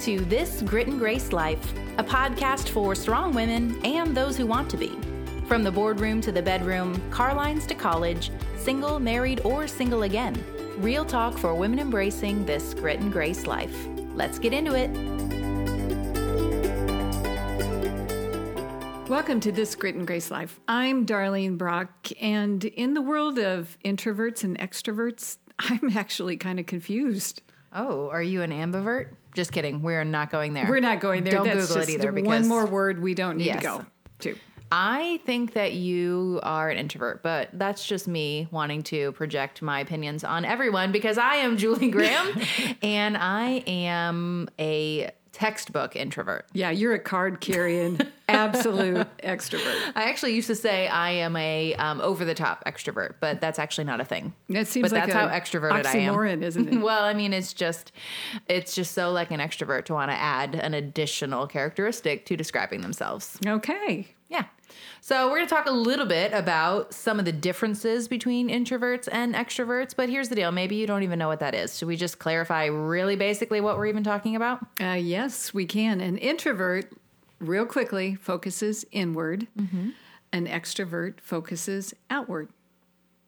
to This Grit and Grace Life, a podcast for strong women and those who want to be. From the boardroom to the bedroom, car lines to college, single, married, or single again. Real talk for women embracing this grit and grace life. Let's get into it. Welcome to this Grit and Grace Life. I'm Darlene Brock, and in the world of introverts and extroverts, I'm actually kind of confused. Oh, are you an ambivert? Just kidding. We're not going there. We're not going there. Don't That's Google it either One more word we don't need Yes. to go to. I think that you are an introvert, but that's just me wanting to project my opinions on everyone because I am Julie Graham and I am a textbook introvert. Yeah, you're a card carrying absolute extrovert. I actually used to say I am a um, over the top extrovert, but that's actually not a thing. That seems but like that's how extroverted I am. isn't it? well, I mean, it's just it's just so like an extrovert to want to add an additional characteristic to describing themselves. okay. Yeah. So we're going to talk a little bit about some of the differences between introverts and extroverts, but here's the deal. Maybe you don't even know what that is. Should we just clarify really basically what we're even talking about? Uh, yes, we can. An introvert, real quickly, focuses inward. An extrovert focuses outward.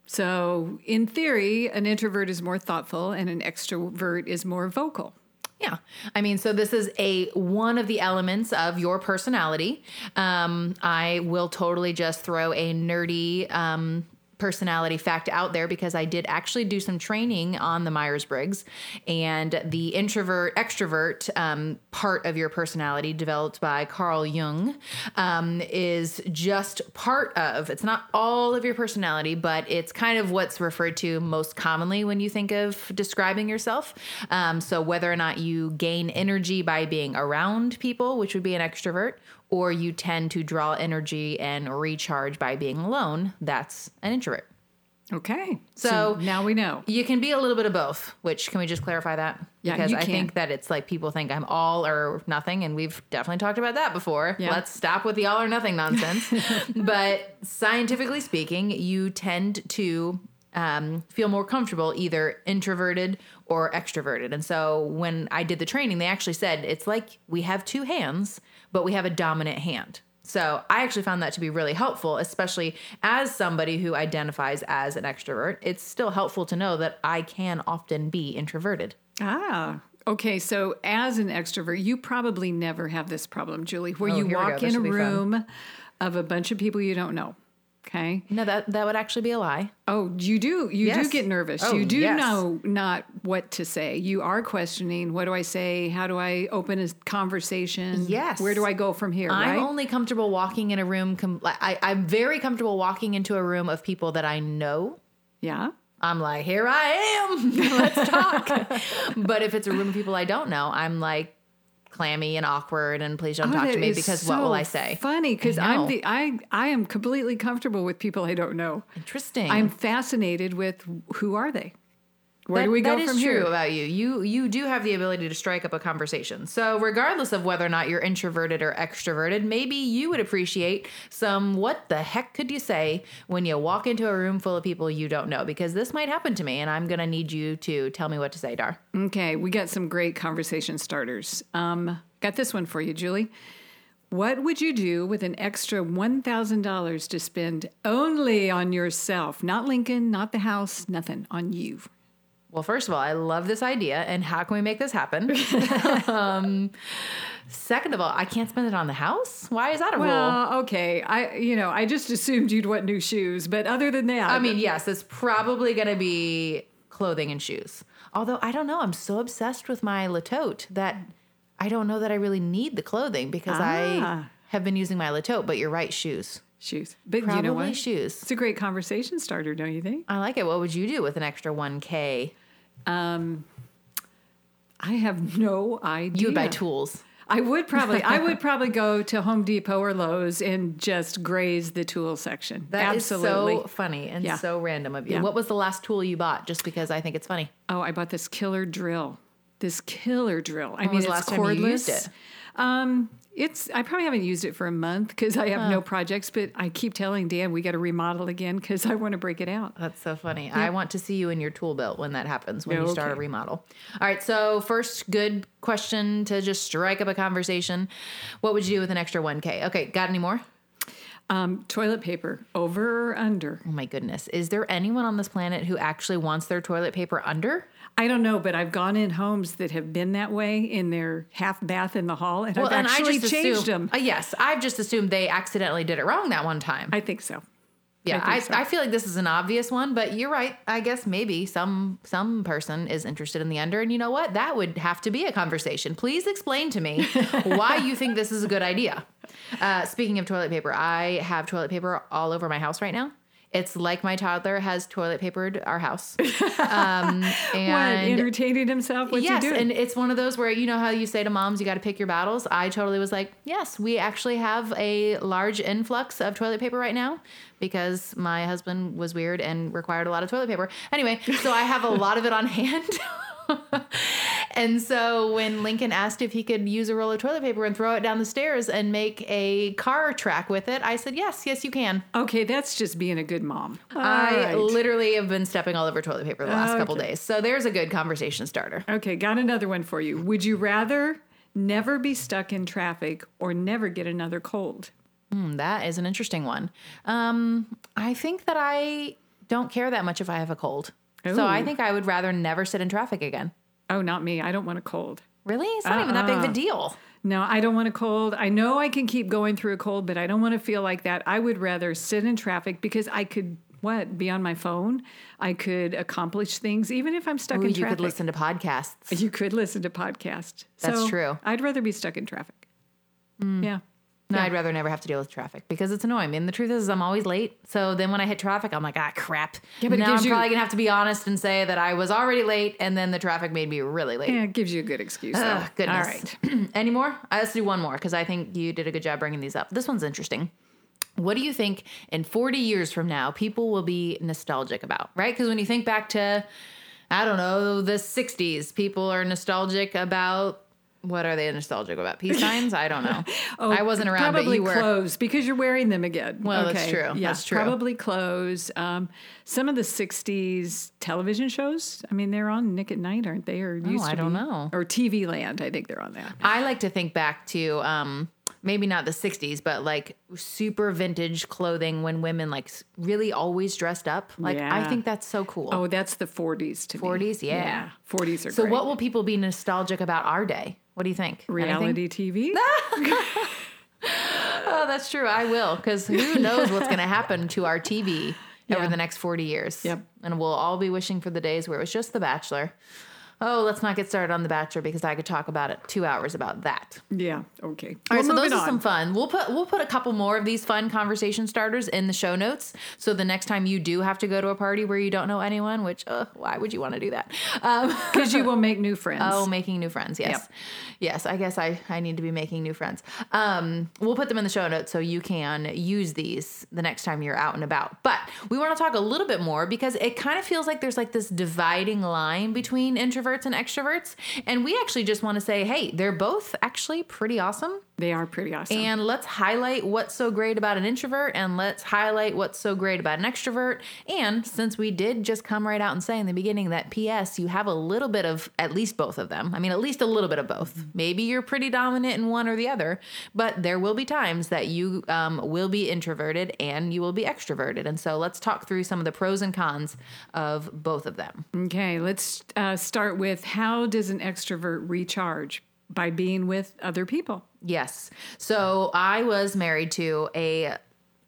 So, in theory, an introvert is more thoughtful and an extrovert is more vocal. Yeah. I mean, so this is a one of the elements of your personality. Um, I will totally just throw a nerdy um, personality fact out there because I did actually do some training on the Myers Briggs and the introvert extrovert um, part of your personality developed by Carl Jung um, is just part of it's not all of your personality, but it's kind of what's referred to most commonly when you think of describing yourself. Um, so whether or not you gain energy by being around people, which would be an extrovert, or you tend to draw energy and recharge by being alone, that's an introvert. Okay. So- now we know. You can be a little bit of both, which can we just clarify that? Yeah, because I can. think that it's like people think I'm all or nothing, and we've definitely talked about that before. Yeah. Let's stop with the all or nothing nonsense. but scientifically speaking, you tend to um, feel more comfortable either introverted or extroverted. And so when I did the training, they actually said it's like we have two hands, but we have a dominant hand. So I actually found that to be really helpful, especially as somebody who identifies as an extrovert. It's still helpful to know that I can often be introverted. Ah. Okay, so as an extrovert, you probably never have this problem, Julie, where Oh, you here we go. walk in a room of a bunch of people you don't know. Okay. No, that that would actually be a lie. Oh, you do. You Yes. do get nervous. Oh, you do yes. know not what to say. You are questioning. What do I say? How do I open a conversation? Yes. Where do I go from here? I'm right. only comfortable walking in a room. Com- I, I'm very comfortable walking into a room of people that I know. yeah. I'm like, here I am. Let's talk. but if it's a room of people I don't know, I'm like clammy and awkward and please don't Oh, talk to me because what will I say? Funny because I'm the I I am completely comfortable with people I don't know. Interesting. I'm fascinated with who are they? Where That- do we go from true here? about you. You you do have the ability to strike up a conversation. So regardless of whether or not you're introverted or extroverted, maybe you would appreciate some what the heck could you say when you walk into a room full of people you don't know because this might happen to me and I'm going to need you to tell me what to say, Dar. Okay, we got some great conversation starters. Um, got this one for you, Julie. What would you do with an extra $1,000 to spend only on yourself? Not Lincoln, not the house, nothing, on you. Well, first of all, I love this idea and how can we make this happen? um, second of all, I can't spend it on the house. Why is that a rule? Well, okay. I you know, I just assumed you'd want new shoes, but other than that, I mean, yes, it's probably going to be clothing and shoes. Although I don't know, I'm so obsessed with my Le Tote that I don't know that I really need the clothing because I Ah. have been using my Le Tote. But you're right, shoes. shoes. But Probably you know what? shoes. It's a great conversation starter, don't you think? I like it. What would you do with an extra 1K? Um, I have no idea. You would buy tools. I would probably I would probably go to Home Depot or Lowe's and just graze the tool section. That is Absolutely. so funny and Yeah. so random of you. Yeah. What was the last tool you bought? Just because I think it's funny. oh, I bought this killer drill this killer drill. I mean, it's last time you used cordless. Um, it's I probably haven't used it for a month because I have no projects. But I keep telling Dan we got to remodel again because I want to break it out. That's so funny. I want to see you in your tool belt when that happens, when Yeah, you start a remodel. All right. So, first good question to just strike up a conversation. What would you do with an extra 1K? Okay. Got any more? Um, toilet paper over or under? Oh my goodness. Is there anyone on this planet who actually wants their toilet paper under? I don't know, but I've gone in homes that have been that way in their half bath in the hall, and I've and actually changed them. Uh, yes, I've just assumed they accidentally did it wrong that one time. I think so. Yeah, I I, so. I, feel like this is an obvious one, but you're right. I guess maybe some some person is interested in the under, and you know what? That would have to be a conversation. Please explain to me why you think this is a good idea. Uh, speaking of toilet paper, I have toilet paper all over my house right now. It's like my toddler has toilet papered our house. Um, What entertaining himself? What's yes, he doing? and it's one of those where you know how you say to moms, you got to pick your battles. I totally was like, yes, we actually have a large influx of toilet paper right now because my husband was weird and required a lot of toilet paper. Anyway, so I have a lot of it on hand. and so when Lincoln asked if he could use a roll of toilet paper and throw it down the stairs and make a car track with it, I said, yes, yes, you can. okay, that's just being a good mom. All I right. literally have been stepping all over toilet paper the last couple days. So there's a good conversation starter. Okay, got another one for you. Would you rather never be stuck in traffic or never get another cold? Hmm, that is an interesting one. Um, I think that I don't care that much if I have a cold. So I think I would rather never sit in traffic again. Oh, not me. I don't want a cold. Really? It's not even that big of a Uh-uh. deal. No, I don't want a cold. I know I can keep going through a cold, but I don't want to feel like that. I would rather sit in traffic because I could what be on my phone. I could accomplish things even if I'm stuck Ooh, in traffic. you could listen to podcasts. You could listen to podcasts. That's So, true. I'd rather be stuck in traffic. Hmm. Yeah. No, I'd rather never have to deal with traffic because it's annoying. And the truth is, I'm always late. So then when I hit traffic, I'm like, ah, crap. Yeah, but now I'm you- probably gonna have to be honest and say that I was already late, and then the traffic made me really late. Yeah, it gives you a good excuse. though. Ugh, goodness. All right. Any more? Uh, Let's do one more because I think you did a good job bringing these up. This one's interesting. What do you think in 40 years from now people will be nostalgic about, right? Because when you think back to, I don't know, the 60s, people are nostalgic about. What are they nostalgic about? Peace signs? I don't know. oh, I wasn't around, Oh, Probably but you were. clothes because you're wearing them again. Well, that's true. Yeah, That's true. Probably clothes. Um, some of the '60s television shows. I mean, they're on Nick at Nite, aren't they? Or used Oh, I to don't be. know. Or TV Land. I think they're on that. I like to think back to um, maybe not the 60s, but like super vintage clothing when women like really always dressed up. Like, I think that's so cool. Oh, that's the '40s to me. 40s? Yeah. 40s are So, great. what will people be nostalgic about our day? What do you think? Anything? reality TV? Oh, that's true. I will, because who knows what's going to happen to our TV over the next 40 years. Yep. And we'll all be wishing for the days where it was just The Bachelor. Oh, let's not get started on The Bachelor because I could talk about it two hours about that. yeah. Okay. All right, so moving those are on. some fun. We'll put we'll put a couple more of these fun conversation starters in the show notes. So the next time you do have to go to a party where you don't know anyone, which uh, why would you want to do that? Um, because you will make new friends. Oh, making new friends. Yes. Yep. Yes. I guess I, I need to be making new friends. Um, we'll put them in the show notes so you can use these the next time you're out and about. But we want to talk a little bit more because it kind of feels like there's like this dividing line between introverts and extroverts. And we actually just want to say, hey, they're both actually pretty awesome. They are pretty awesome. And let's highlight what's so great about an introvert and let's highlight what's so great about an extrovert. And since we did just come right out and say in the beginning that PS, you have a little bit of at least both of them. I mean, at least a little bit of both. Maybe you're pretty dominant in one or the other, but there will be times that you um, will be introverted and you will be extroverted. And so let's talk through some of the pros and cons of both of them. okay, let's uh, start with how does an extrovert recharge? By being with other people. Yes. So I was married to a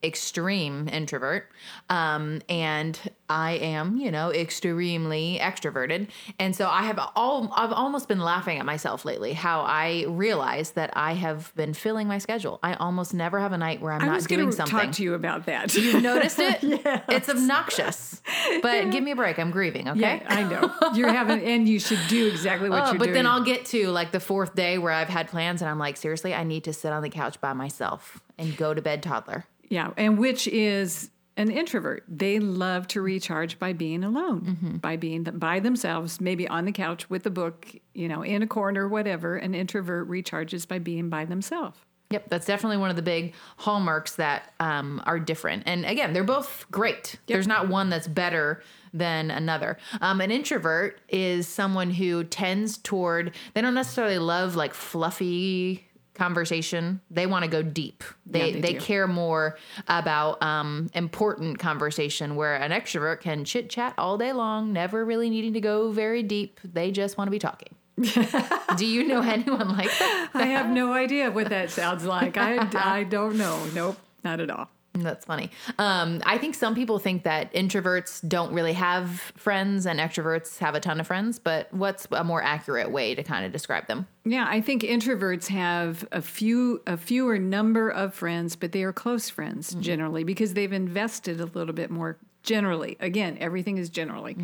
extreme introvert um and i am you know extremely extroverted and so i have all i've almost been laughing at myself lately how i realize that i have been filling my schedule i almost never have a night where i'm I not was doing going to something talk to you about that. you've noticed it it's obnoxious but give me a break i'm grieving okay Yeah, I know. You're having, and you should do exactly what Oh, you're doing. but doing. then I'll get to like the fourth day where I've had plans and I'm like, seriously, I need to sit on the couch by myself and go to bed toddler. Yeah, and which is an introvert. They love to recharge by being alone, by being by themselves, maybe on the couch with a book, you know, in a corner, whatever. An introvert recharges by being by themselves. Yep, that's definitely one of the big hallmarks that um, are different. And again, they're both great. There's not one that's better than another. Um, an introvert is someone who tends toward, they don't necessarily love like fluffy conversation. They want to go deep. They, Yeah, they they, care more about um, important conversation where an extrovert can chit chat all day long, never really needing to go very deep. They just want to be talking. Do you know anyone like that? I have no idea what that sounds like. I, I don't know. Nope, not at all. That's funny. Um, I think some people think that introverts don't really have friends and extroverts have a ton of friends, but what's a more accurate way to kind of describe them? Yeah, I think introverts have a few a fewer number of friends, but they are close friends generally because they've invested a little bit more generally. Again, everything is generally.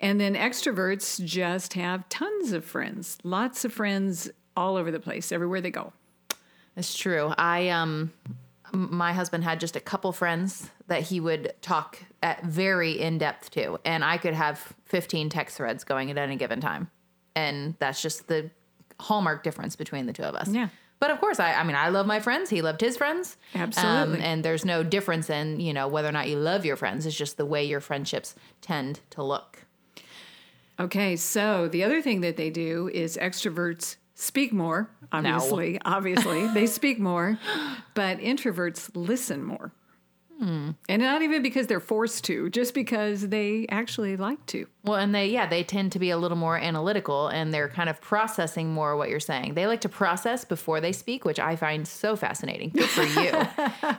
And then extroverts just have tons of friends. Lots of friends all over the place, everywhere they go. That's true. I um my husband had just a couple friends that he would talk at very in depth to, and I could have 15 text threads going at any given time. And that's just the hallmark difference between the two of us. Yeah. But of course, I, I mean, I love my friends. He loved his friends. Absolutely. Um, and there's no difference in, you know, whether or not you love your friends. It's just the way your friendships tend to look. Okay, so the other thing that they do is extroverts speak more, obviously. Obviously, they speak more, but introverts listen more. Hmm. And not even because they're forced to, just because they actually like to. Well, and they, yeah, they tend to be a little more analytical and they're kind of processing more what you're saying. They like to process before they speak, which I find so fascinating. Good for you.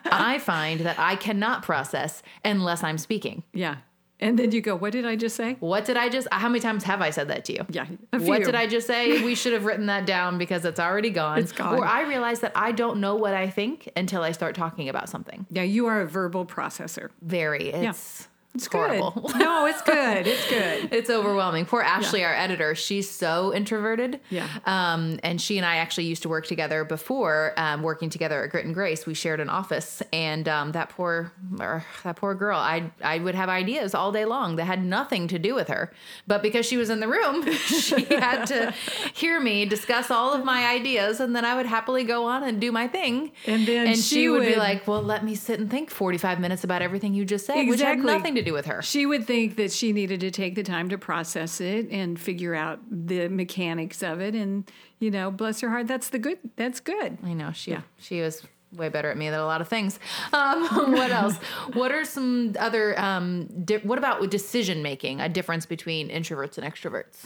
I find that I cannot process unless I'm speaking. Yeah. And then you go, what did I just say? What did I just, how many times have I said that to you? Yeah. What did I just say? We should have written that down because it's already gone. It's gone. Or I realize that I don't know what I think until I start talking about something. Yeah, you are a verbal processor. Very. It's, It's horrible. good. No, it's good. It's good. It's overwhelming. Poor Ashley, our editor, she's so introverted. Yeah. Um, and she and I actually used to work together before um, working together at Grit and Grace. We shared an office, and um, that poor, or that poor girl, I I would have ideas all day long that had nothing to do with her, but because she was in the room, she had to hear me discuss all of my ideas, and then I would happily go on and do my thing. And then and she she, would, be like, "Well, let me sit and think forty five minutes about everything you just said, which had nothing to do with her." She would think that she needed to take the time to process it and figure out the mechanics of it. And, you know, bless her heart, that's the good. That's good. I know she Yeah. she was way better at me than a lot of things. Um, what else? what are some other? Um, di- what about with decision making? A difference between introverts and extroverts?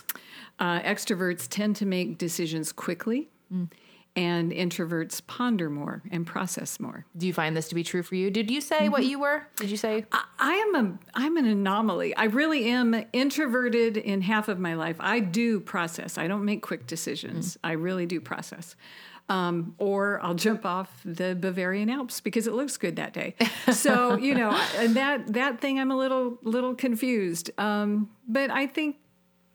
Uh, extroverts tend to make decisions quickly, and introverts ponder more and process more. Do you find this to be true for you? Did you say what you were? Did you say? I, I am a I'm an anomaly. I really am introverted in half of my life. I do process. I don't make quick decisions. I really do process. Um, or I'll jump off the Bavarian Alps because it looks good that day. So you know, and that that thing I'm a little little confused. Um, but I think,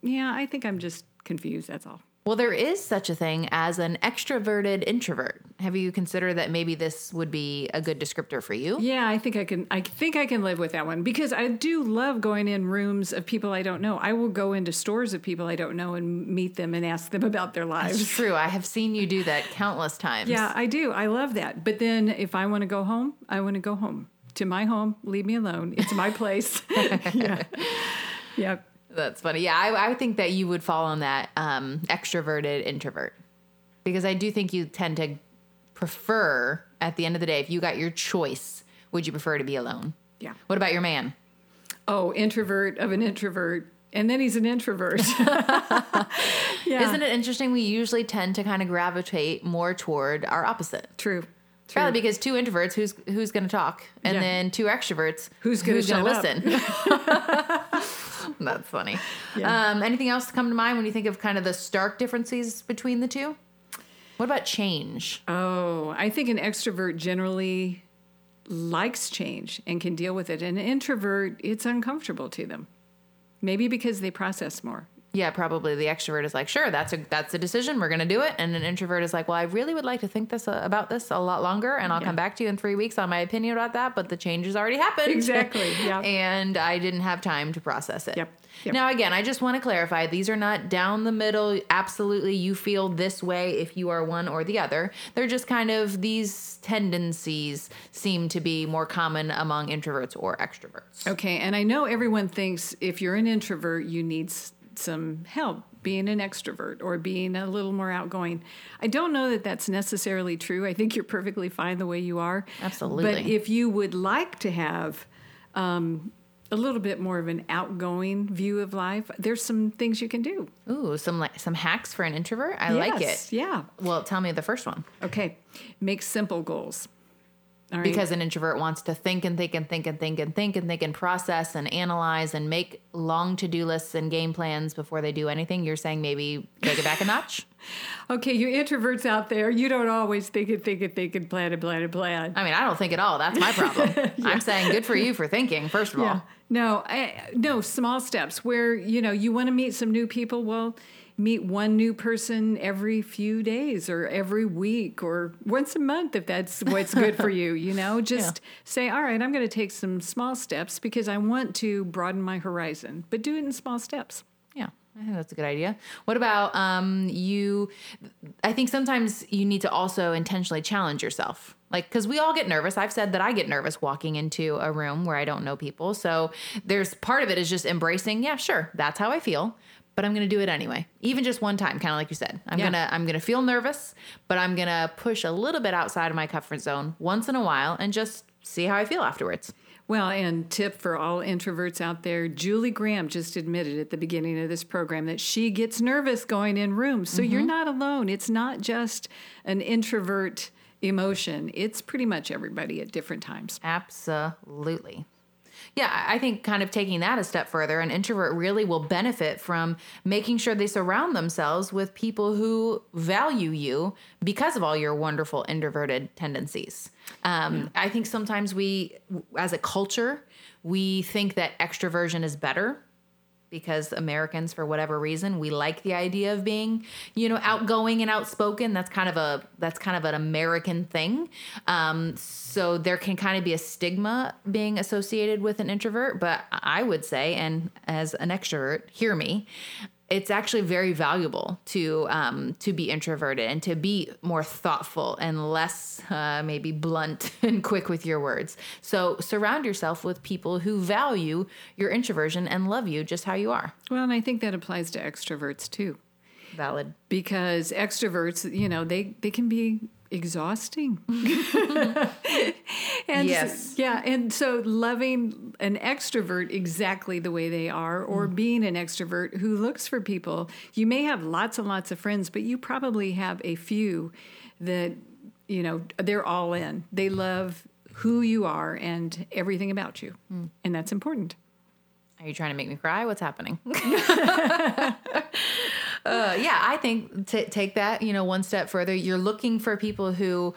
yeah, I think I'm just confused. That's all. Well, there is such a thing as an extroverted introvert. Have you considered that maybe this would be a good descriptor for you? Yeah, I think I can. I think I can live with that one because I do love going in rooms of people I don't know. I will go into stores of people I don't know and meet them and ask them about their lives. true. I have seen you do that countless times. Yeah, I do. I love that. But then if I want to go home, I want to go home to my home. Leave me alone. It's my place. yeah. Yep. That's funny. Yeah, I, I think that you would fall on that um, extroverted introvert because I do think you tend to prefer, at the end of the day, if you got your choice, would you prefer to be alone? Yeah. What about your man? Oh, introvert of an introvert. And then he's an introvert. yeah. Isn't it interesting? We usually tend to kind of gravitate more toward our opposite. True. Probably because two introverts, who's who's going to talk, and Yeah. then two extroverts, Who's gonna gonna listen. That's funny. Yeah. Um, anything else to come to mind when you think of kind of the stark differences between the two? What about change? Oh, I think an extrovert generally likes change and can deal with it. An introvert, it's uncomfortable to them. Maybe because they process more. Yeah, probably the extrovert is like, sure, that's a that's a decision. We're gonna do it, and an introvert is like, well, I really would like to think this uh, about this a lot longer, and I'll Yeah. come back to you in three weeks on my opinion about that. But the change has already happened. Exactly, yeah. and I didn't have time to process it. Yep, yep. Now, again, I just want to clarify: these are not down the middle. Absolutely, you feel this way if you are one or the other. They're just kind of these tendencies seem to be more common among introverts or extroverts. Okay, and I know everyone thinks if you're an introvert, you need some help being an extrovert or being a little more outgoing. I don't know that that's necessarily true. I think you're perfectly fine the way you are. Absolutely. But if you would like to have um, a little bit more of an outgoing view of life, there's some things you can do. Ooh, some like some hacks for an introvert. I like it. Yeah. Well, tell me the first one. Okay. Make simple goals. Right. Because an introvert wants to think and think and think and think and think and think and process and analyze and make long to do lists and game plans before they do anything. You're saying maybe take it back a notch? okay, you introverts out there, you don't always think and think and think and plan and plan and plan. I mean, I don't think at all. That's my problem. I'm saying good for you for thinking, first of all. No, I, no, small steps where, you know, you want to meet some new people. Well, meet one new person every few days or every week or once a month if that's what's good for you, you know, just say, all right, I'm going to take some small steps because I want to broaden my horizon, but do it in small steps. Yeah, I think that's a good idea. What about um, you? I think sometimes you need to also intentionally challenge yourself. Like, because we all get nervous. I've said that I get nervous walking into a room where I don't know people. So there's part of it is just embracing, yeah, sure, that's how I feel. But I'm gonna do it anyway, even just one time, kind of like you said. I'm Yeah. gonna I'm gonna feel nervous, but I'm gonna push a little bit outside of my comfort zone once in a while and just see how I feel afterwards. Well, and tip for all introverts out there Julie Graham just admitted at the beginning of this program that she gets nervous going in rooms. So you're mm-hmm. not alone. It's not just an introvert emotion, it's pretty much everybody at different times. Absolutely. Yeah, I think kind of taking that a step further, an introvert really will benefit from making sure they surround themselves with people who value you because of all your wonderful introverted tendencies. Um, I think sometimes we, as a culture, we think that extroversion is better because Americans, for whatever reason, we like the idea of being, you know, outgoing and outspoken. That's kind of a that's kind of an American thing. Um, so there can kind of be a stigma being associated with an introvert. But I would say, and as an extrovert, hear me. It's actually very valuable to um, to be introverted and to be more thoughtful and less uh, maybe blunt and quick with your words. So surround yourself with people who value your introversion and love you just how you are. Well, and I think that applies to extroverts too. Valid. because extroverts, you know, they they can be exhausting. and Yes. yeah, and so loving an extrovert exactly the way they are or mm. being an extrovert who looks for people. You may have lots and lots of friends, but you probably have a few that you know, they're all in. They love who you are and everything about you. Mm. And that's important. Are you trying to make me cry? What's happening? uh, yeah, I think t- take that, you know, one step further. You're looking for people who,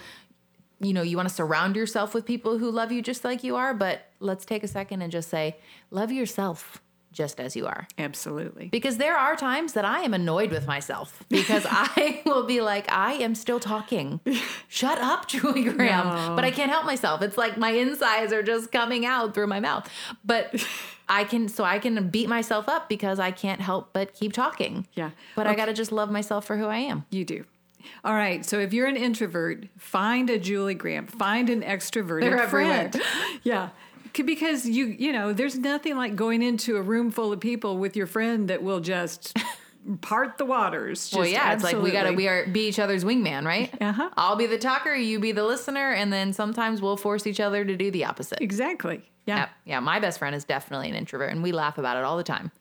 you know, you want to surround yourself with people who love you just like you are. But let's take a second and just say, love yourself just as you are. Absolutely. Because there are times that I am annoyed with myself because I will be like, I am still talking. Shut up, Julie Graham. No. But I can't help myself. It's like my insides are just coming out through my mouth. But I can, so I can beat myself up because I can't help but keep talking. Yeah. But I got to just love myself for who I am. You do. All right. So if you're an introvert, find a Julie Graham, find an extroverted friend. Yeah. Because you, you know, there's nothing like going into a room full of people with your friend that will just part the waters. Just well, yeah, it's like we got to we are be each other's wingman, right? Uh-huh. I'll be the talker, you be the listener, and then sometimes we'll force each other to do the opposite. Exactly. Yeah. Yeah, yeah. My best friend is definitely an introvert, and we laugh about it all the time,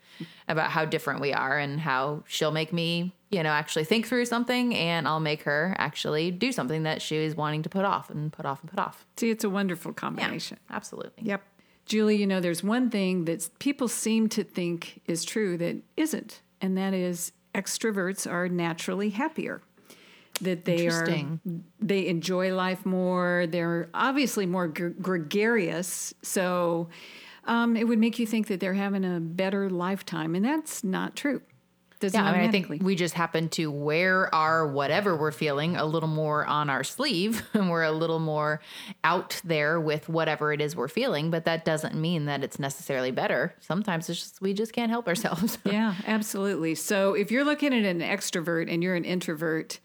about how different we are, and how she'll make me, you know, actually think through something, and I'll make her actually do something that she is wanting to put off and put off and put off. See, it's a wonderful Yeah, combination. absolutely. Yep. Julie, you know, there's one thing that people seem to think is true that isn't, and that is extroverts are naturally happier. That they are, they enjoy life more. They're obviously more gr- gregarious. So um, it would make you think that they're having a better lifetime, and that's not true. Doesn't Yeah, I mean, I think we just happen to wear our whatever we're feeling a little more on our sleeve, and we're a little more out there with whatever it is we're feeling. But that doesn't mean that it's necessarily better. Sometimes it's just we just can't help ourselves. Yeah, absolutely. So if you're looking at an extrovert and you're an introvert,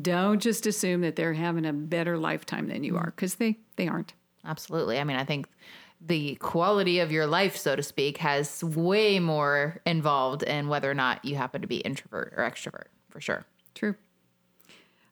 don't just assume that they're having a better lifetime than you are because they they aren't. Absolutely. I mean, I think the quality of your life, so to speak, has way more involved in whether or not you happen to be introvert or extrovert, for sure. True.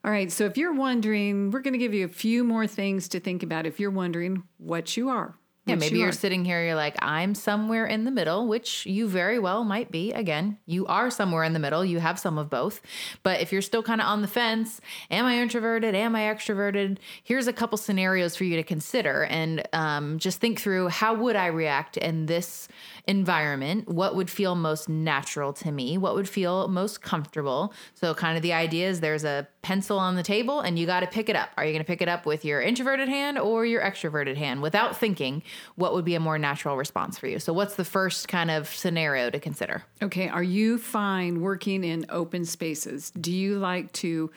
All right. So if you're wondering, we're going to give you a few more things to think about. If you're wondering what you are, Yeah, maybe you you're are. sitting here, you're like, I'm somewhere in the middle, which you very well might be. Again, you are somewhere in the middle. You have some of both. But if you're still kind of on the fence, am I introverted? Am I extroverted? Here's a couple scenarios for you to consider and um, just think through how would I react in this environment? What would feel most natural to me? What would feel most comfortable? So, kind of the idea is there's a pencil on the table and you got to pick it up. Are you going to pick it up with your introverted hand or your extroverted hand without thinking? What would be a more natural response for you? So, what's the first kind of scenario to consider? Okay. Are you fine working in open spaces? Do you like to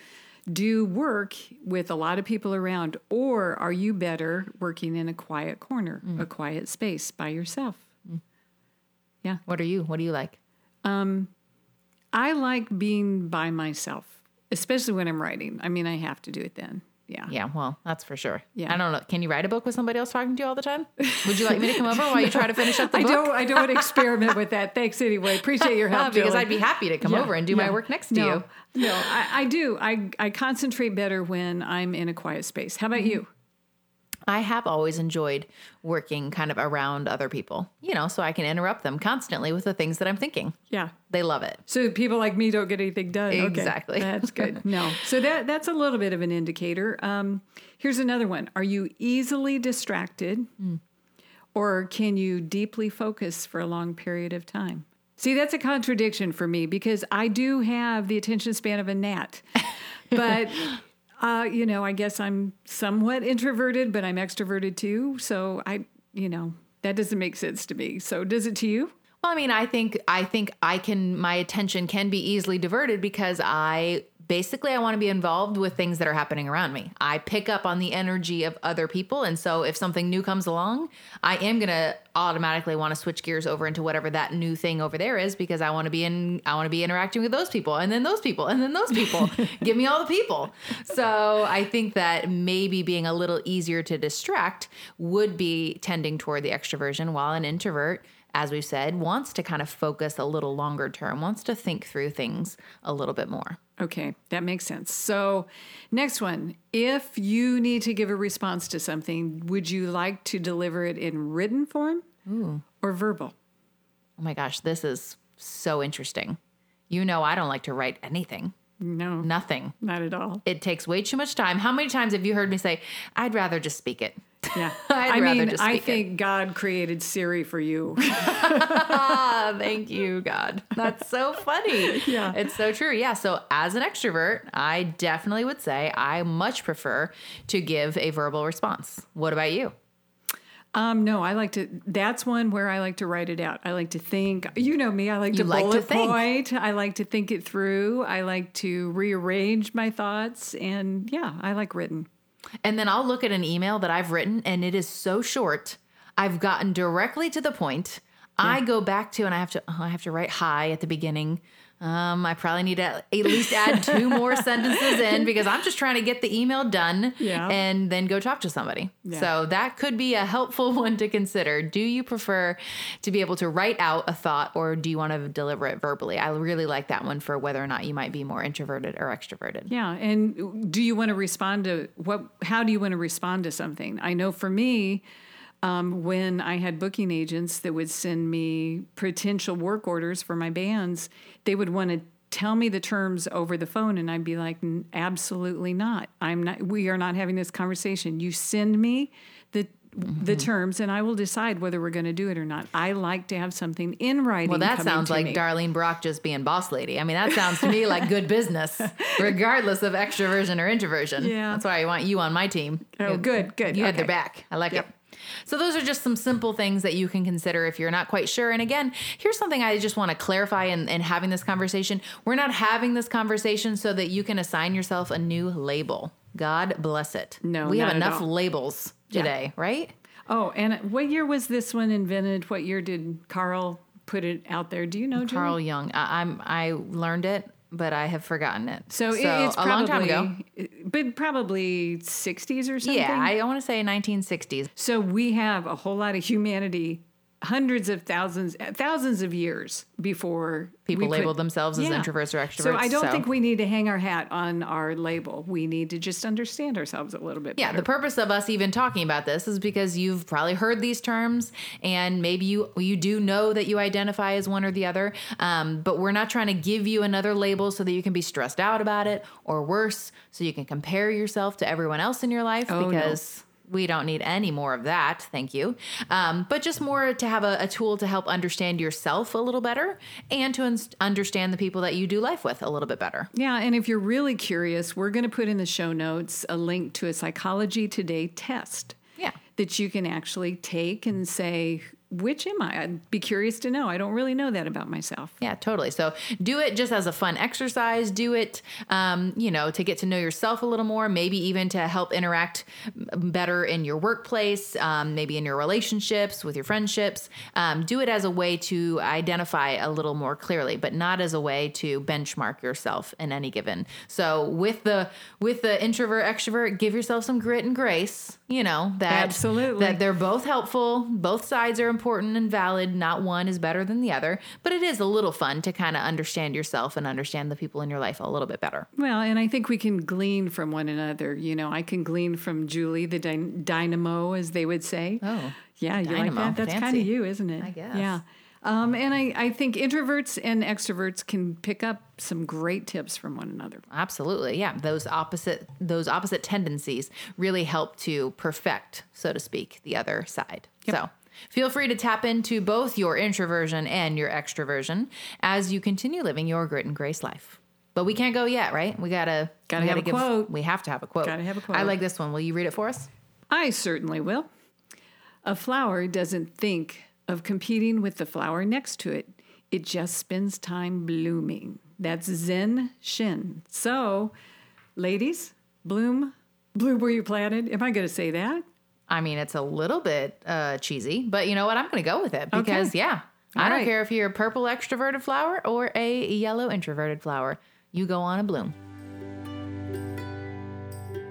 do work with a lot of people around, or are you better working in a quiet corner, Mm. a quiet space by yourself? Yeah. What are you? What do you like? Um, I like being by myself, especially when I'm writing. I mean, I have to do it then. Yeah. Yeah, well, that's for sure. Yeah. I don't know. Can you write a book with somebody else talking to you all the time? Would you like me to come over while you try to finish up the I book? don't. I don't want to experiment with that. Thanks anyway. Appreciate your help. because Dylan. I'd be happy to come Yeah, over and do yeah. my work next to no, you. No, I, I do. I I concentrate better when I'm in a quiet space. How about Mm-hmm. you? I have always enjoyed working kind of around other people, you know, so I can interrupt them constantly with the things that I'm thinking. Yeah. They love it. So people like me don't get anything done. Okay, Exactly. That's good. No. So that that's a little bit of an indicator. Um, here's another one. Are you easily distracted, Hmm. or can you deeply focus for a long period of time? See, that's a contradiction for me because I do have the attention span of a gnat, but. Uh, you know, I guess I'm somewhat introverted, but I'm extroverted too. So I, you know, that doesn't make sense to me. So does it to you? Well, I mean, I think I think I can my attention can be easily diverted because I basically I want to be involved with things that are happening around me. I pick up on the energy of other people and so if something new comes along, I am going to automatically want to switch gears over into whatever that new thing over there is because I want to be in I want to be interacting with those people and then those people and then those people. Give me all the people. So, I think that maybe being a little easier to distract would be tending toward the extroversion while an introvert as we've said, wants to kind of focus a little longer term, wants to think through things a little bit more. Okay, that makes sense. So, next one. If you need to give a response to something, would you like to deliver it in written form or verbal? Oh my gosh, this is so interesting. You know, I don't like to write anything, No, nothing. not at all. It takes way too much time. How many times have you heard me say, I'd rather just speak it? Yeah. I mean, I speak it. think God created Siri for you. Thank you, God. That's so funny. Yeah. It's so true. Yeah. So, as an extrovert, I definitely would say I much prefer to give a verbal response. What about you? Um, no, I like to. That's one where I like to write it out. I like to think. You know me. I like to You like to bullet think. point. I like to think it through. I like to rearrange my thoughts, and yeah, I like written. And then I'll look at an email that I've written and it is so short. I've gotten directly to the point. I go back to and I have to oh, I have to write hi at the beginning. Um, I probably need to at least add two more sentences in because I'm just trying to get the email done Yeah. and then go talk to somebody. Yeah. So that could be a helpful one to consider. Do you prefer to be able to write out a thought or do you want to deliver it verbally? I really like that one for whether or not you might be more introverted or extroverted. Yeah, and do you want to respond to what? How do you want to respond to something? I know for me, um, when I had booking agents that would send me potential work orders for my bands, they would want to tell me the terms over the phone, and I'd be like, "Absolutely not. I'm not. We are not having this conversation. You send me the." The terms, and I will decide whether we're going to do it or not. I like to have something in writing. Well, that sounds like me. Darlene Brock just being boss lady. I mean, that sounds to me like good business, regardless of extroversion or introversion. Yeah. That's why I want you on my team. Oh, good, good. You had their back. I like Yep. it. So, those are just some simple things that you can consider if you're not quite sure. And again, here's something I just want to clarify in, in having this conversation. We're not having this conversation so that you can assign yourself a new label. God bless it. No, we have enough labels Yeah. today, right? Oh, and what year was this one invented? What year did Carl put it out there? Do you know, Julie? Carl Jung. I, I'm I learned it, but I have forgotten it. So, it- it's a probably, long time ago. but probably 60s or something. Yeah, I want to say 1960s. So we have a whole lot of humanity, hundreds of thousands, thousands of years before People labeled themselves as introverts or extroverts. So I don't so- think we need to hang our hat on our label. We need to just understand ourselves a little bit better. Yeah, better. the purpose of us even talking about this is because you've probably heard these terms, and maybe you you do know that you identify as one or the other. Um, but we're not trying to give you another label so that you can be stressed out about it, or worse, so you can compare yourself to everyone else in your life Oh, no. We don't need any more of that, thank you. Um, but just more to have a, a tool to help understand yourself a little better and to un- understand the people that you do life with a little bit better. Yeah, and if you're really curious, we're going to put in the show notes a link to a Psychology Today test. Yeah. That you can actually take and say, which am I? I'd be curious to know. I don't really know that about myself. Yeah, totally. So do it just as a fun exercise. Do it, um, you know, to get to know yourself a little more. Maybe even to help interact better in your workplace. Um, maybe in your relationships with your friendships. Um, do it as a way to identify a little more clearly, but not as a way to benchmark yourself in any given. So with the with the introvert extrovert, give yourself some grit and grace. You know that Absolutely. that they're both helpful. Both sides are important and valid. Not one is better than the other, but it is a little fun to kind of understand yourself and understand the people in your life a little bit better. Well, and I think we can glean from one another. You know, I can glean from Julie, the dy- dynamo, as they would say. Oh, yeah, you dynamo. like that? That's kind of you, isn't it? I guess. Yeah. Um, and I, I think introverts and extroverts can pick up some great tips from one another. Absolutely. Yeah, those opposite those opposite tendencies really help to perfect, so to speak, the other side. So, feel free to tap into both your introversion and your extroversion as you continue living your grit and grace life. But we can't go yet, right? We gotta Gotta we have a quote. We have to have a quote. Gotta have a quote. I like this one. Will you read it for us? I certainly will. A flower doesn't think of competing with the flower next to it. It just spends time blooming. That's Zen Shin. So, ladies, bloom, bloom where you planted. Am I going to say that? I mean, it's a little bit uh, cheesy, but you know what? I'm going to go with it because, Okay. yeah, I don't right. care if you're a purple extroverted flower or a yellow introverted flower. You go on a bloom.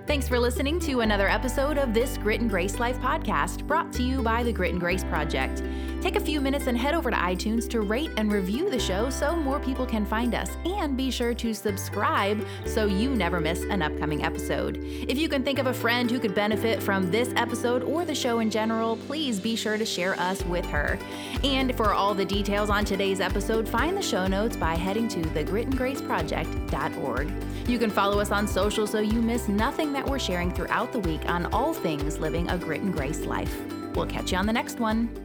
Thanks for listening to another episode of this Grit and Grace Life podcast brought to you by the Grit and Grace Project. Take a few minutes and head over to iTunes to rate and review the show so more people can find us. And be sure to subscribe so you never miss an upcoming episode. If you can think of a friend who could benefit from this episode or the show in general, please be sure to share us with her. And for all the details on today's episode, find the show notes by heading to thegritandgraceproject.org. You can follow us on social so you miss nothing that we're sharing throughout the week on all things living a grit and grace life. We'll catch you on the next one.